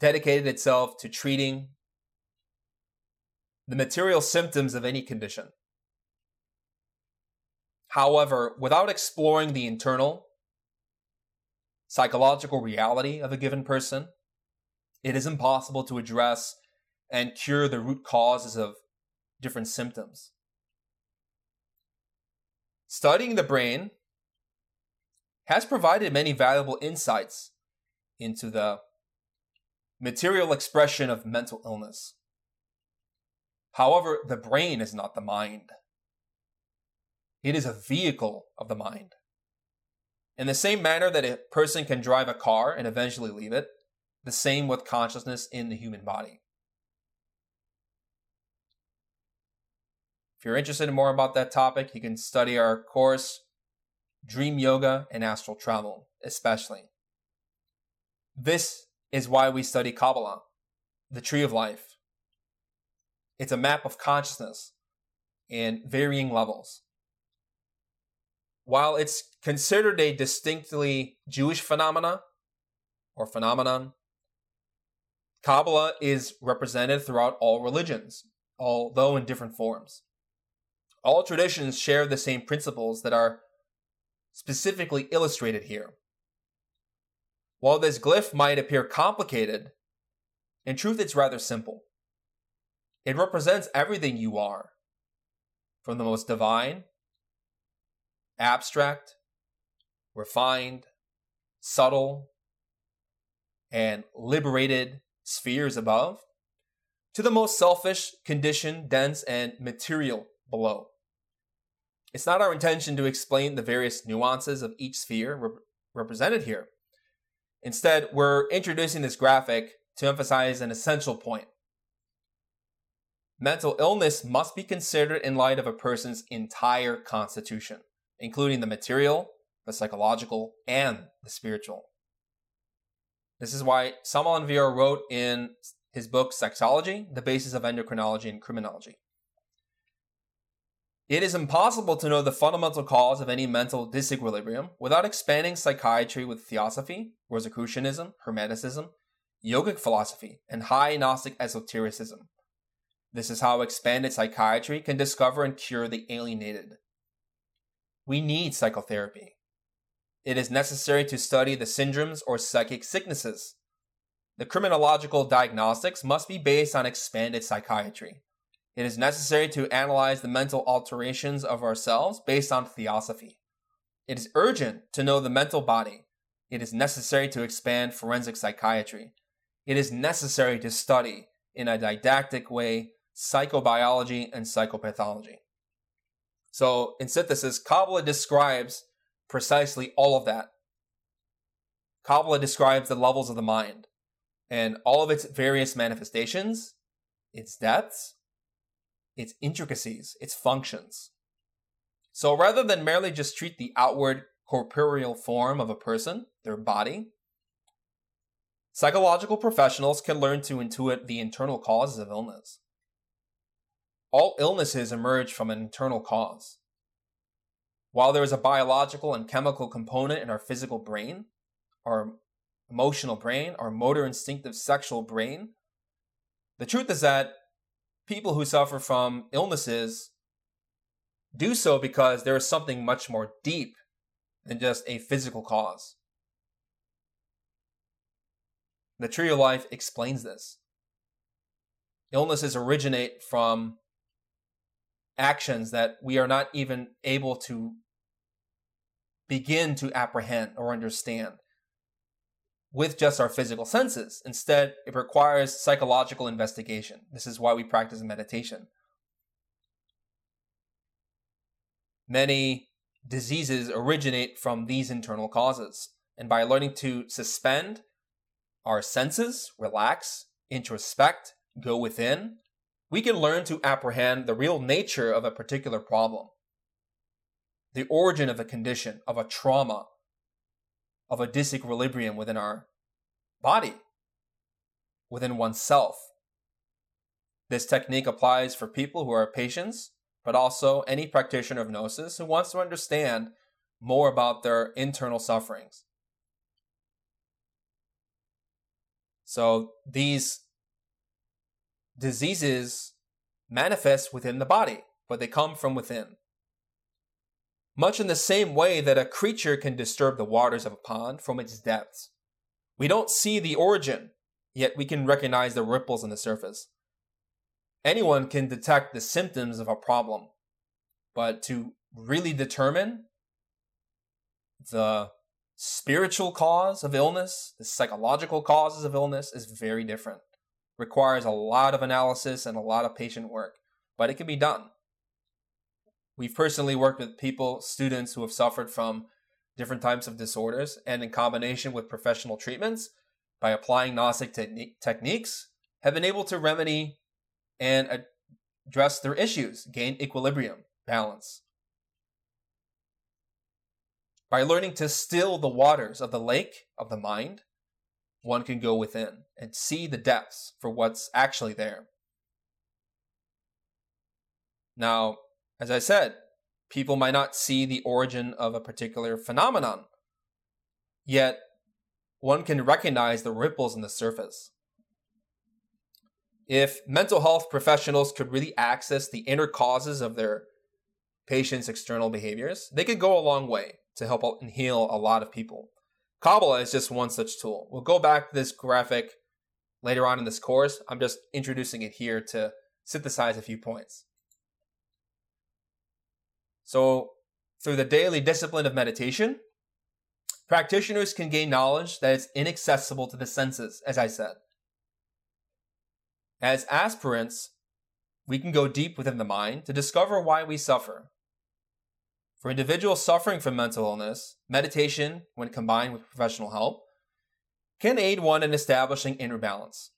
dedicated itself to treating the material symptoms of any condition. However, without exploring the internal psychological reality of a given person, it is impossible to address and cure the root causes of different symptoms. Studying the brain has provided many valuable insights into the material expression of mental illness. However, the brain is not the mind. It is a vehicle of the mind. In the same manner that a person can drive a car and eventually leave it, the same with consciousness in the human body. If you're interested in more about that topic, you can study our course, Dream Yoga and Astral Travel, especially. This is why we study Kabbalah, the tree of life. It's a map of consciousness in varying levels. While it's considered a distinctly Jewish phenomena or phenomenon, Kabbalah is represented throughout all religions, although in different forms. All traditions share the same principles that are specifically illustrated here. While this glyph might appear complicated, in truth it's rather simple. It represents everything you are, from the most divine, abstract, refined, subtle, and liberated spheres above, to the most selfish, conditioned, dense, and material below. It's not our intention to explain the various nuances of each sphere rep- represented here. Instead, we're introducing this graphic to emphasize an essential point. Mental illness must be considered in light of a person's entire constitution, including the material, the psychological, and the spiritual. This is why Samael Aun Weor wrote in his book Sexology, The Basis of Endocrinology and Criminology. It is impossible to know the fundamental cause of any mental disequilibrium without expanding psychiatry with theosophy, Rosicrucianism, Hermeticism, yogic philosophy, and high Gnostic esotericism. This is how expanded psychiatry can discover and cure the alienated. We need psychotherapy. It is necessary to study the syndromes or psychic sicknesses. The criminological diagnostics must be based on expanded psychiatry. It is necessary to analyze the mental alterations of ourselves based on theosophy. It is urgent to know the mental body. It is necessary to expand forensic psychiatry. It is necessary to study, in a didactic way, psychobiology and psychopathology. So, in synthesis, Kabbalah describes precisely all of that. Kabbalah describes the levels of the mind and all of its various manifestations, its depths, its intricacies, its functions. So rather than merely just treat the outward corporeal form of a person, their body, psychological professionals can learn to intuit the internal causes of illness. All illnesses emerge from an internal cause. While there is a biological and chemical component in our physical brain, our emotional brain, our motor instinctive sexual brain, the truth is that people who suffer from illnesses do so because there is something much more deep than just a physical cause. The Tree of Life explains this. Illnesses originate from actions that we are not even able to begin to apprehend or understand with just our physical senses. Instead, it requires psychological investigation. This is why we practice meditation. Many diseases originate from these internal causes. And by learning to suspend our senses, relax, introspect, go within, we can learn to apprehend the real nature of a particular problem, the origin of a condition, of a trauma, of a disequilibrium within our body, within oneself. This technique applies for people who are patients, but also any practitioner of Gnosis who wants to understand more about their internal sufferings. So these diseases manifest within the body, but they come from within. Much in the same way that a creature can disturb the waters of a pond from its depths. We don't see the origin, yet we can recognize the ripples on the surface. Anyone can detect the symptoms of a problem, but to really determine the spiritual cause of illness, the psychological causes of illness is very different. Requires a lot of analysis and a lot of patient work, but it can be done. We've personally worked with people, students who have suffered from different types of disorders, and in combination with professional treatments, by applying Gnostic te- techniques, have been able to remedy and address their issues, gain equilibrium, balance. By learning to still the waters of the lake of the mind, one can go within and see the depths for what's actually there. Now, as I said, people might not see the origin of a particular phenomenon, yet one can recognize the ripples in the surface. If mental health professionals could really access the inner causes of their patients' external behaviors, they could go a long way to help and heal a lot of people. Kabbalah is just one such tool. We'll go back to this graphic later on in this course. I'm just introducing it here to synthesize a few points. So, through the daily discipline of meditation, practitioners can gain knowledge that is inaccessible to the senses, as I said. As aspirants, we can go deep within the mind to discover why we suffer. For individuals suffering from mental illness, meditation, when combined with professional help, can aid one in establishing inner balance.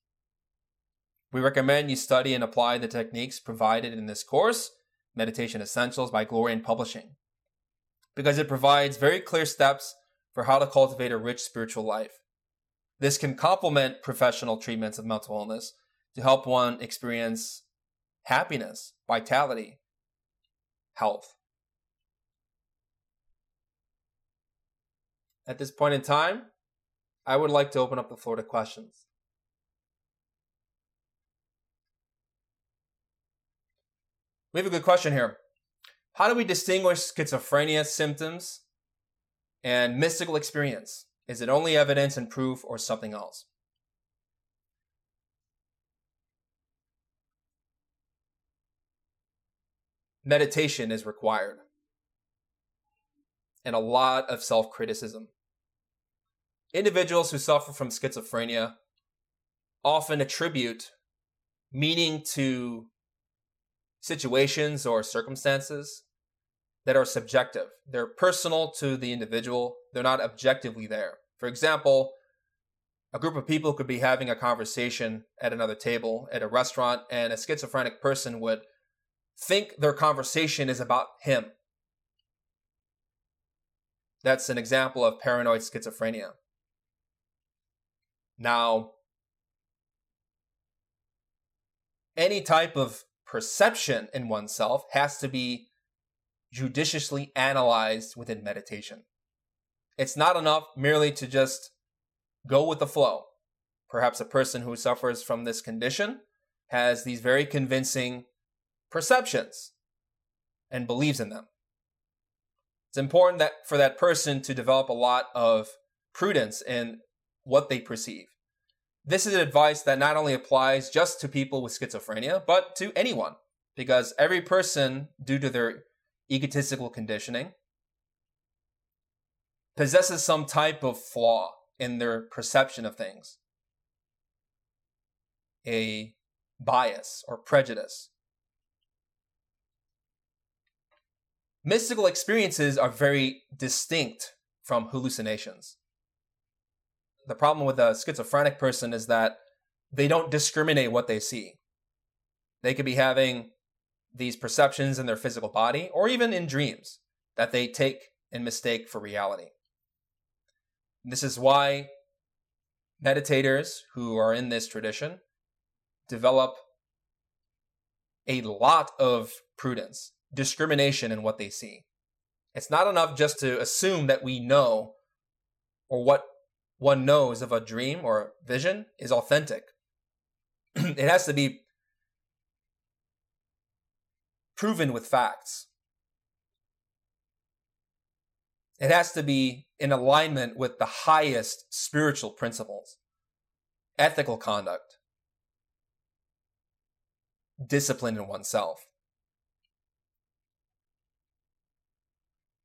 We recommend you study and apply the techniques provided in this course Meditation Essentials by Glorian Publishing, because it provides very clear steps for how to cultivate a rich spiritual life. This can complement professional treatments of mental illness to help one experience happiness, vitality, health. At this point in time, I would like to open up the floor to questions. We have a good question here. How do we distinguish schizophrenia symptoms and mystical experience? Is it only evidence and proof or something else? Meditation is required and a lot of self criticism. Individuals who suffer from schizophrenia often attribute meaning to situations or circumstances that are subjective. They're personal to the individual, they're not objectively there. For example, a group of people could be having a conversation at another table at a restaurant, and a schizophrenic person would think their conversation is about him. That's an example of paranoid schizophrenia. Now, any type of perception in oneself has to be judiciously analyzed within meditation. It's not enough merely to just go with the flow. Perhaps a person who suffers from this condition has these very convincing perceptions and believes in them. It's important that for that person to develop a lot of prudence in what they perceive. This is advice that not only applies just to people with schizophrenia, but to anyone, because every person, due to their egotistical conditioning, possesses some type of flaw in their perception of things, a bias or prejudice. Mystical experiences are very distinct from hallucinations. The problem with a schizophrenic person is that they don't discriminate what they see. They could be having these perceptions in their physical body or even in dreams that they take and mistake for reality. This is why meditators who are in this tradition develop a lot of prudence, discrimination in what they see. It's not enough just to assume that we know or what one knows of a dream or vision is authentic. it has to be proven with facts. It has to be in alignment with the highest spiritual principles, ethical conduct, discipline in oneself.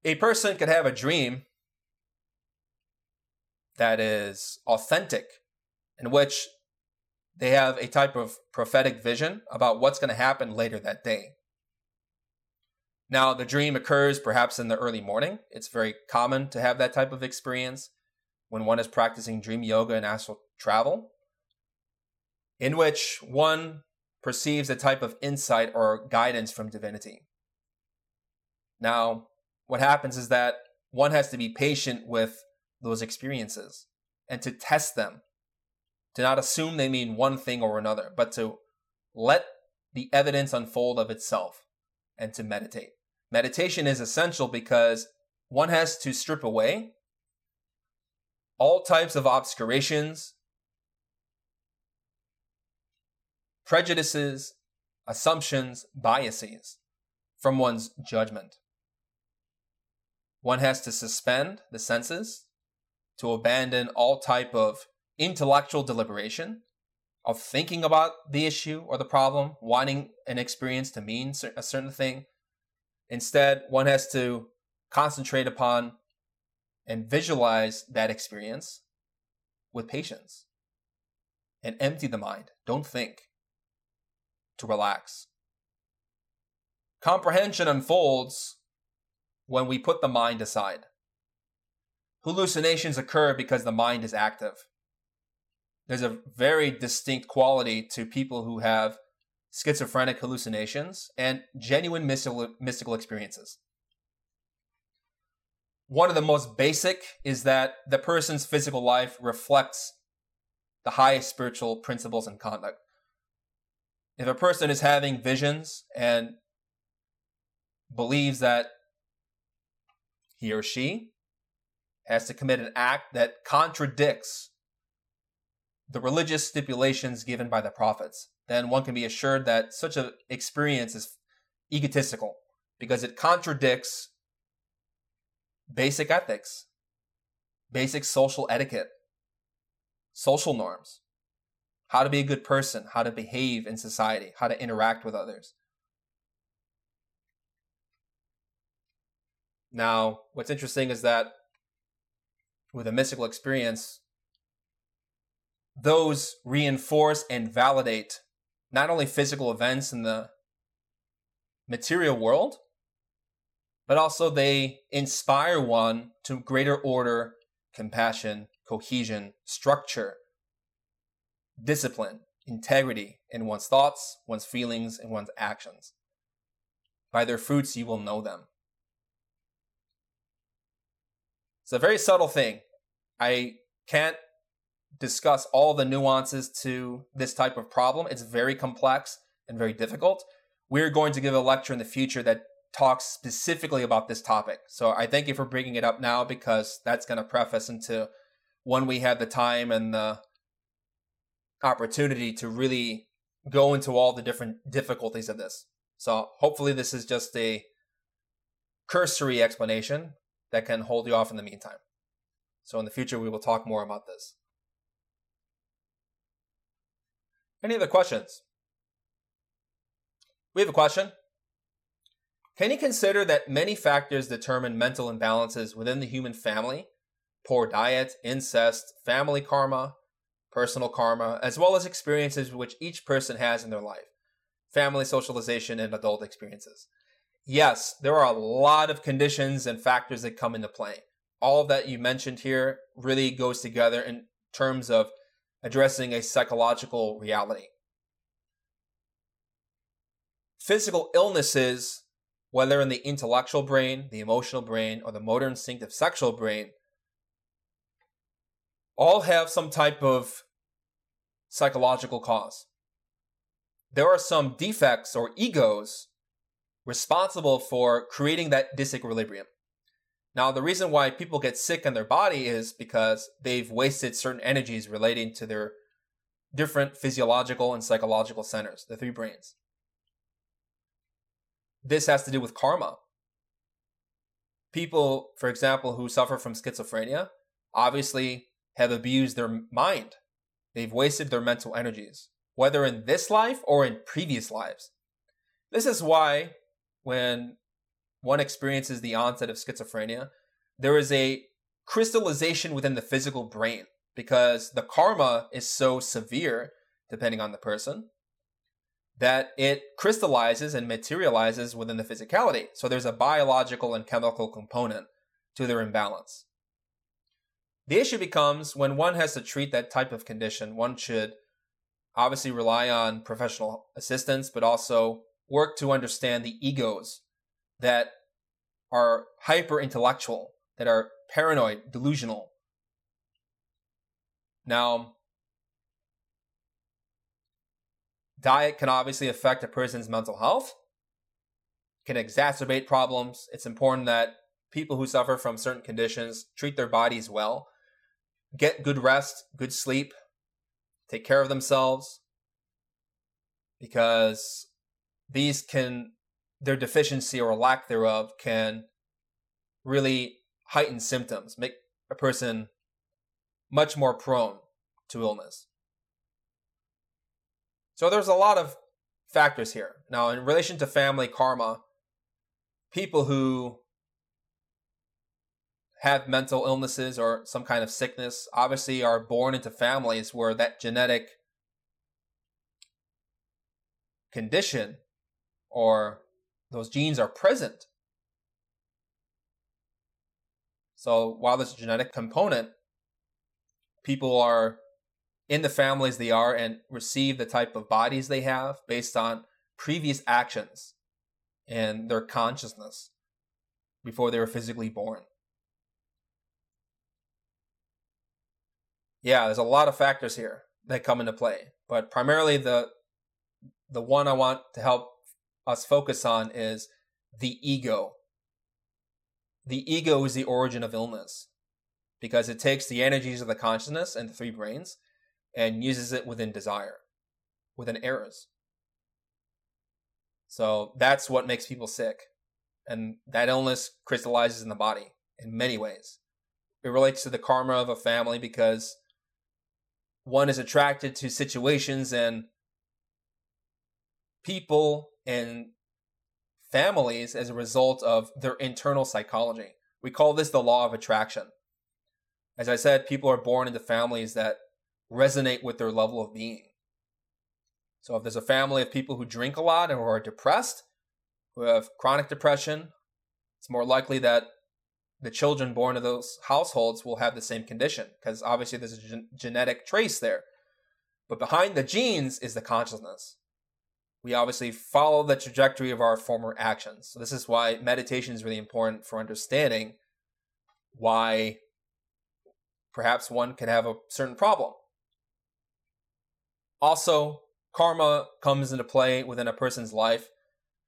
A person could have a dream that is authentic, in which they have a type of prophetic vision about what's going to happen later that day. Now, the dream occurs perhaps in the early morning. It's very common to have that type of experience when one is practicing dream yoga and astral travel, in which one perceives a type of insight or guidance from divinity. Now, what happens is that one has to be patient with those experiences and to test them, to not assume they mean one thing or another, but to let the evidence unfold of itself and to meditate. Meditation is essential because one has to strip away all types of obscurations, prejudices, assumptions, biases from one's judgment. One has to suspend the senses to abandon all type of intellectual deliberation of thinking about the issue or the problem, wanting an experience to mean a certain thing. Instead, one has to concentrate upon and visualize that experience with patience and empty the mind. Don't think to relax. Comprehension unfolds when we put the mind aside. Hallucinations occur because the mind is active. There's a very distinct quality to people who have schizophrenic hallucinations and genuine mystical, mystical experiences. One of the most basic is that the person's physical life reflects the highest spiritual principles and conduct. If a person is having visions and believes that he or she has to commit an act that contradicts the religious stipulations given by the prophets, then one can be assured that such an experience is egotistical because it contradicts basic ethics, basic social etiquette, social norms, how to be a good person, how to behave in society, how to interact with others. Now, what's interesting is that with a mystical experience, those reinforce and validate not only physical events in the material world, but also they inspire one to greater order, compassion, cohesion, structure, discipline, integrity in one's thoughts, one's feelings, and one's actions. By their fruits you will know them. It's a very subtle thing. I can't discuss all the nuances to this type of problem. It's very complex and very difficult. We're going to give a lecture in the future that talks specifically about this topic. So I thank you for bringing it up now because that's going to preface into when we have the time and the opportunity to really go into all the different difficulties of this. So hopefully this is just a cursory explanation that can hold you off in the meantime. So in the future we will talk more about this. Any other questions? We have a question. Can you consider that many factors determine mental imbalances within the human family? Poor diet, incest, family karma, personal karma, as well as experiences which each person has in their life family socialization and adult experiences. Yes, there are a lot of conditions and factors that come into play. All of that you mentioned here really goes together in terms of addressing a psychological reality. Physical illnesses whether in the intellectual brain, the emotional brain, or the motor instinctive sexual brain, all have some type of psychological cause. There are some defects or egos responsible for creating that disequilibrium. Now, the reason why people get sick in their body is because they've wasted certain energies relating to their different physiological and psychological centers, the three brains this has to do with karma. People, for example, who suffer from schizophrenia obviously have abused their mind. They've wasted their mental energies, whether in this life or in previous lives. This is why, when one experiences the onset of schizophrenia, there is a crystallization within the physical brain because the karma is so severe, depending on the person, that it crystallizes and materializes within the physicality. So there's a biological and chemical component to their imbalance. The issue becomes when one has to treat that type of condition, one should obviously rely on professional assistance, but also work to understand the egos that are hyper intellectual, that are paranoid, delusional. Now, Diet can obviously affect a person's mental health, can exacerbate problems. It's important that people who suffer from certain conditions treat their bodies well, get good rest, good sleep, take care of themselves, because these can, their deficiency or lack thereof can really heighten symptoms, make a person much more prone to illness. So there's a lot of factors here. Now, in relation to family karma, people who have mental illnesses or some kind of sickness obviously are born into families where that genetic condition or those genes are present. So while there's a genetic component, people are in the families they are and receive the type of bodies they have based on previous actions and their consciousness before they were physically born. Yeah, there's a lot of factors here that come into play, but primarily the the one I want to help us focus on is the ego. The ego is the origin of illness because it takes the energies of the consciousness and the three brains and uses it within desire, within errors. So that's what makes people sick. And that illness crystallizes in the body in many ways. It relates to the karma of a family because one is attracted to situations and people and families as a result of their internal psychology. We call this the law of attraction. As I said, people are born into families that resonate with their level of being. So if there's a family of people who drink a lot and who are depressed, who have chronic depression, it's more likely that the children born to those households will have the same condition because obviously there's a gen- genetic trace there. But behind the genes is the consciousness. We obviously follow the trajectory of our former actions. So this is why meditation is really important for understanding why perhaps one could have a certain problem. Also, karma comes into play within a person's life.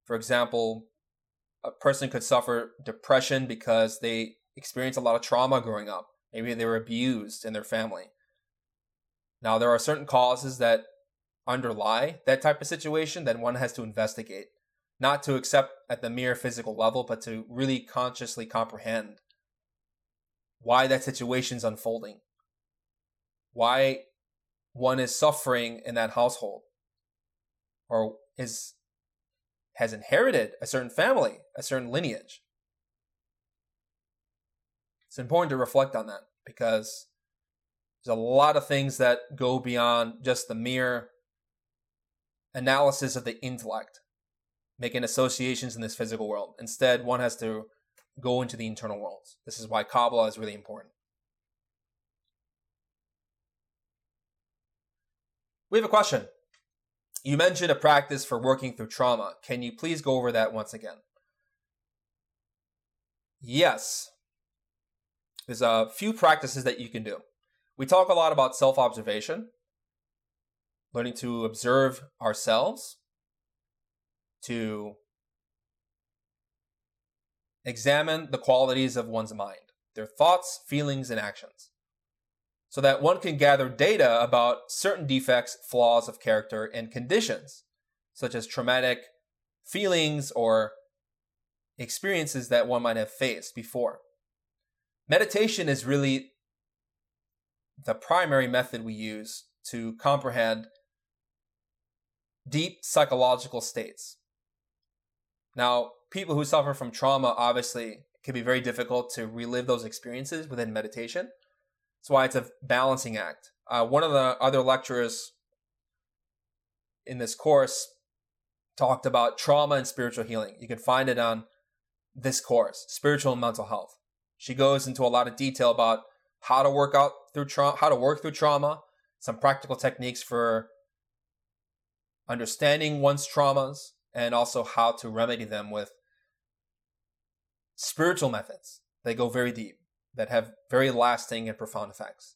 For example, a person could suffer depression because they experienced a lot of trauma growing up. Maybe they were abused in their family. Now, there are certain causes that underlie that type of situation that one has to investigate, not to accept at the mere physical level, but to really consciously comprehend why that situation is unfolding, why one is suffering in that household, or is has inherited a certain family, a certain lineage. It's important to reflect on that because there's a lot of things that go beyond just the mere analysis of the intellect, making associations in this physical world. Instead, one has to go into the internal worlds. This is why Kabbalah is really important. We have a question. You mentioned a practice for working through trauma. Can you please go over that once again? Yes. There's a few practices that you can do. We talk a lot about self observation, learning to observe ourselves, to examine the qualities of one's mind, their thoughts, feelings, and actions so that one can gather data about certain defects, flaws of character, and conditions, such as traumatic feelings or experiences that one might have faced before. Meditation is really the primary method we use to comprehend deep psychological states. Now, people who suffer from trauma obviously can be very difficult to relive those experiences within meditation. That's why it's a balancing act. Uh, one of the other lecturers in this course talked about trauma and spiritual healing. You can find it on this course, Spiritual and Mental Health. She goes into a lot of detail about how to work out through trauma, how to work through trauma, some practical techniques for understanding one's traumas, and also how to remedy them with spiritual methods. They go very deep that have very lasting and profound effects.